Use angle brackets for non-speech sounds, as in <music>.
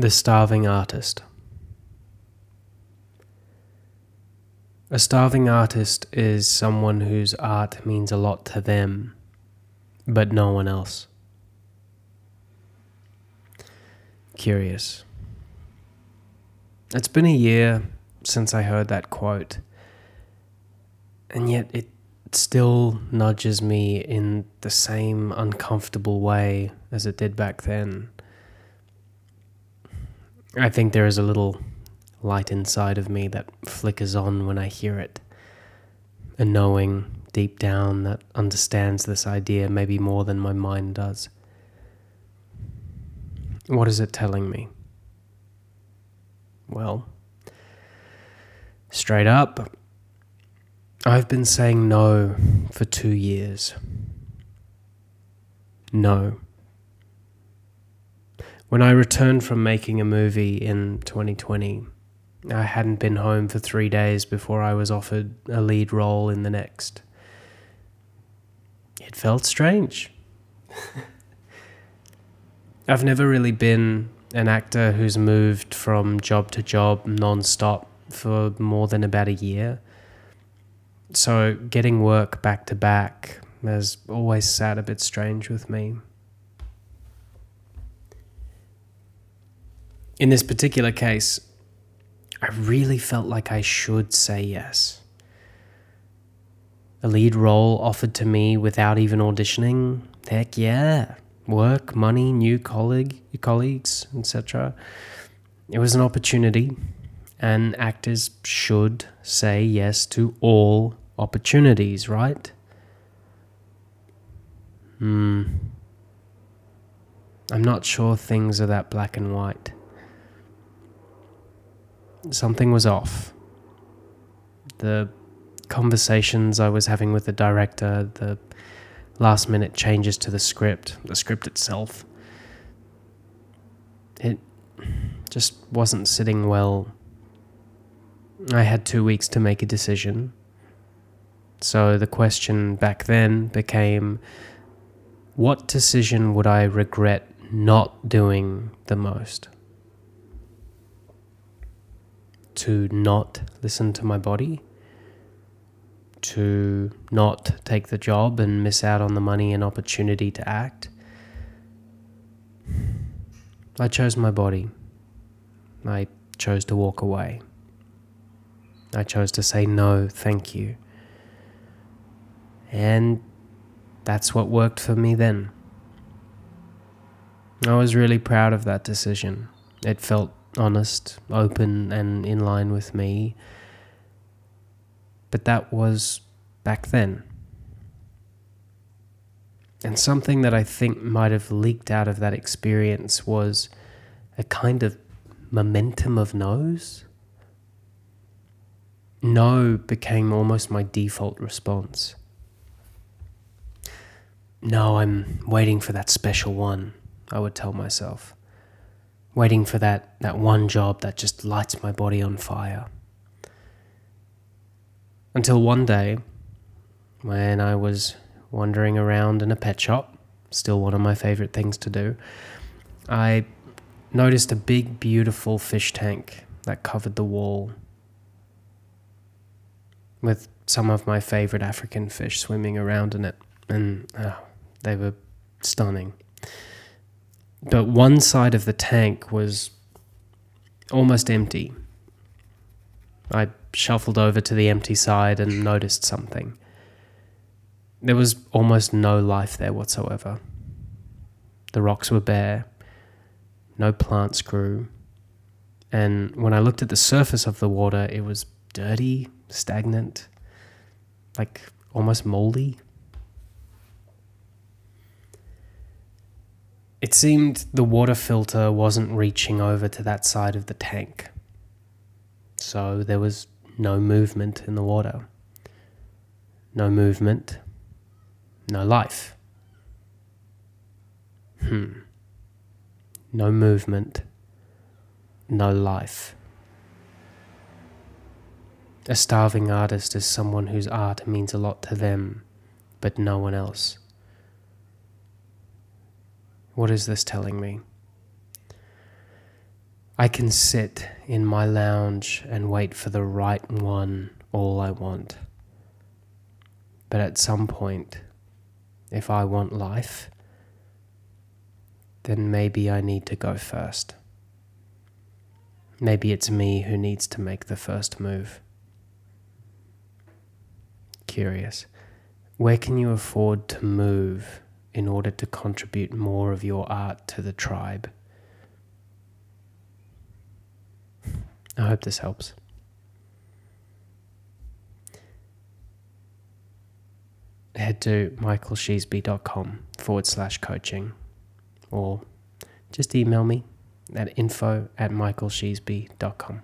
The Starving Artist. A starving artist is someone whose art means a lot to them, but no one else. Curious. It's been a year since I heard that quote, and yet it still nudges me in the same uncomfortable way as it did back then. I think there is a little light inside of me that flickers on when I hear it. A knowing deep down that understands this idea maybe more than my mind does. What is it telling me? Well, straight up, I've been saying no for two years. No. When I returned from making a movie in 2020, I hadn't been home for three days before I was offered a lead role in the next. It felt strange. <laughs> I've never really been an actor who's moved from job to job non stop for more than about a year. So getting work back to back has always sat a bit strange with me. In this particular case, I really felt like I should say yes. A lead role offered to me without even auditioning? Heck yeah. Work, money, new colleague, colleagues, etc. It was an opportunity, and actors should say yes to all opportunities, right? Hmm. I'm not sure things are that black and white something was off. The conversations I was having with the director, the last minute changes to the script, the script itself, it just wasn't sitting well. I had two weeks to make a decision. So the question back then became what decision would I regret not doing the most? To not listen to my body, to not take the job and miss out on the money and opportunity to act. I chose my body. I chose to walk away. I chose to say no, thank you. And that's what worked for me then. I was really proud of that decision. It felt honest, open, and in line with me. But that was back then. And something that I think might have leaked out of that experience was a kind of momentum of no's. No became almost my default response. No, I'm waiting for that special one, I would tell myself waiting for that, that one job that just lights my body on fire. Until one day, when I was wandering around in a pet shop, still one of my favorite things to do, I noticed a big, beautiful fish tank that covered the wall with some of my favorite African fish swimming around in it. And oh, they were stunning. But one side of the tank was almost empty. I shuffled over to the empty side and noticed something. There was almost no life there whatsoever. The rocks were bare, no plants grew, and when I looked at the surface of the water, it was dirty, stagnant, like almost moldy. It seemed the water filter wasn't reaching over to that side of the tank. So there was no movement in the water. No movement, no life. Hmm. No movement, no life. A starving artist is someone whose art means a lot to them, but no one else. What is this telling me? I can sit in my lounge and wait for the right one all I want. But at some point, if I want life, then maybe I need to go first. Maybe it's me who needs to make the first move. Curious. Where can you afford to move in order to contribute more of your art to the tribe? I hope this helps. Head to michaelsheasby.com forward slash coaching or just email me at info at michaelsheasby.com.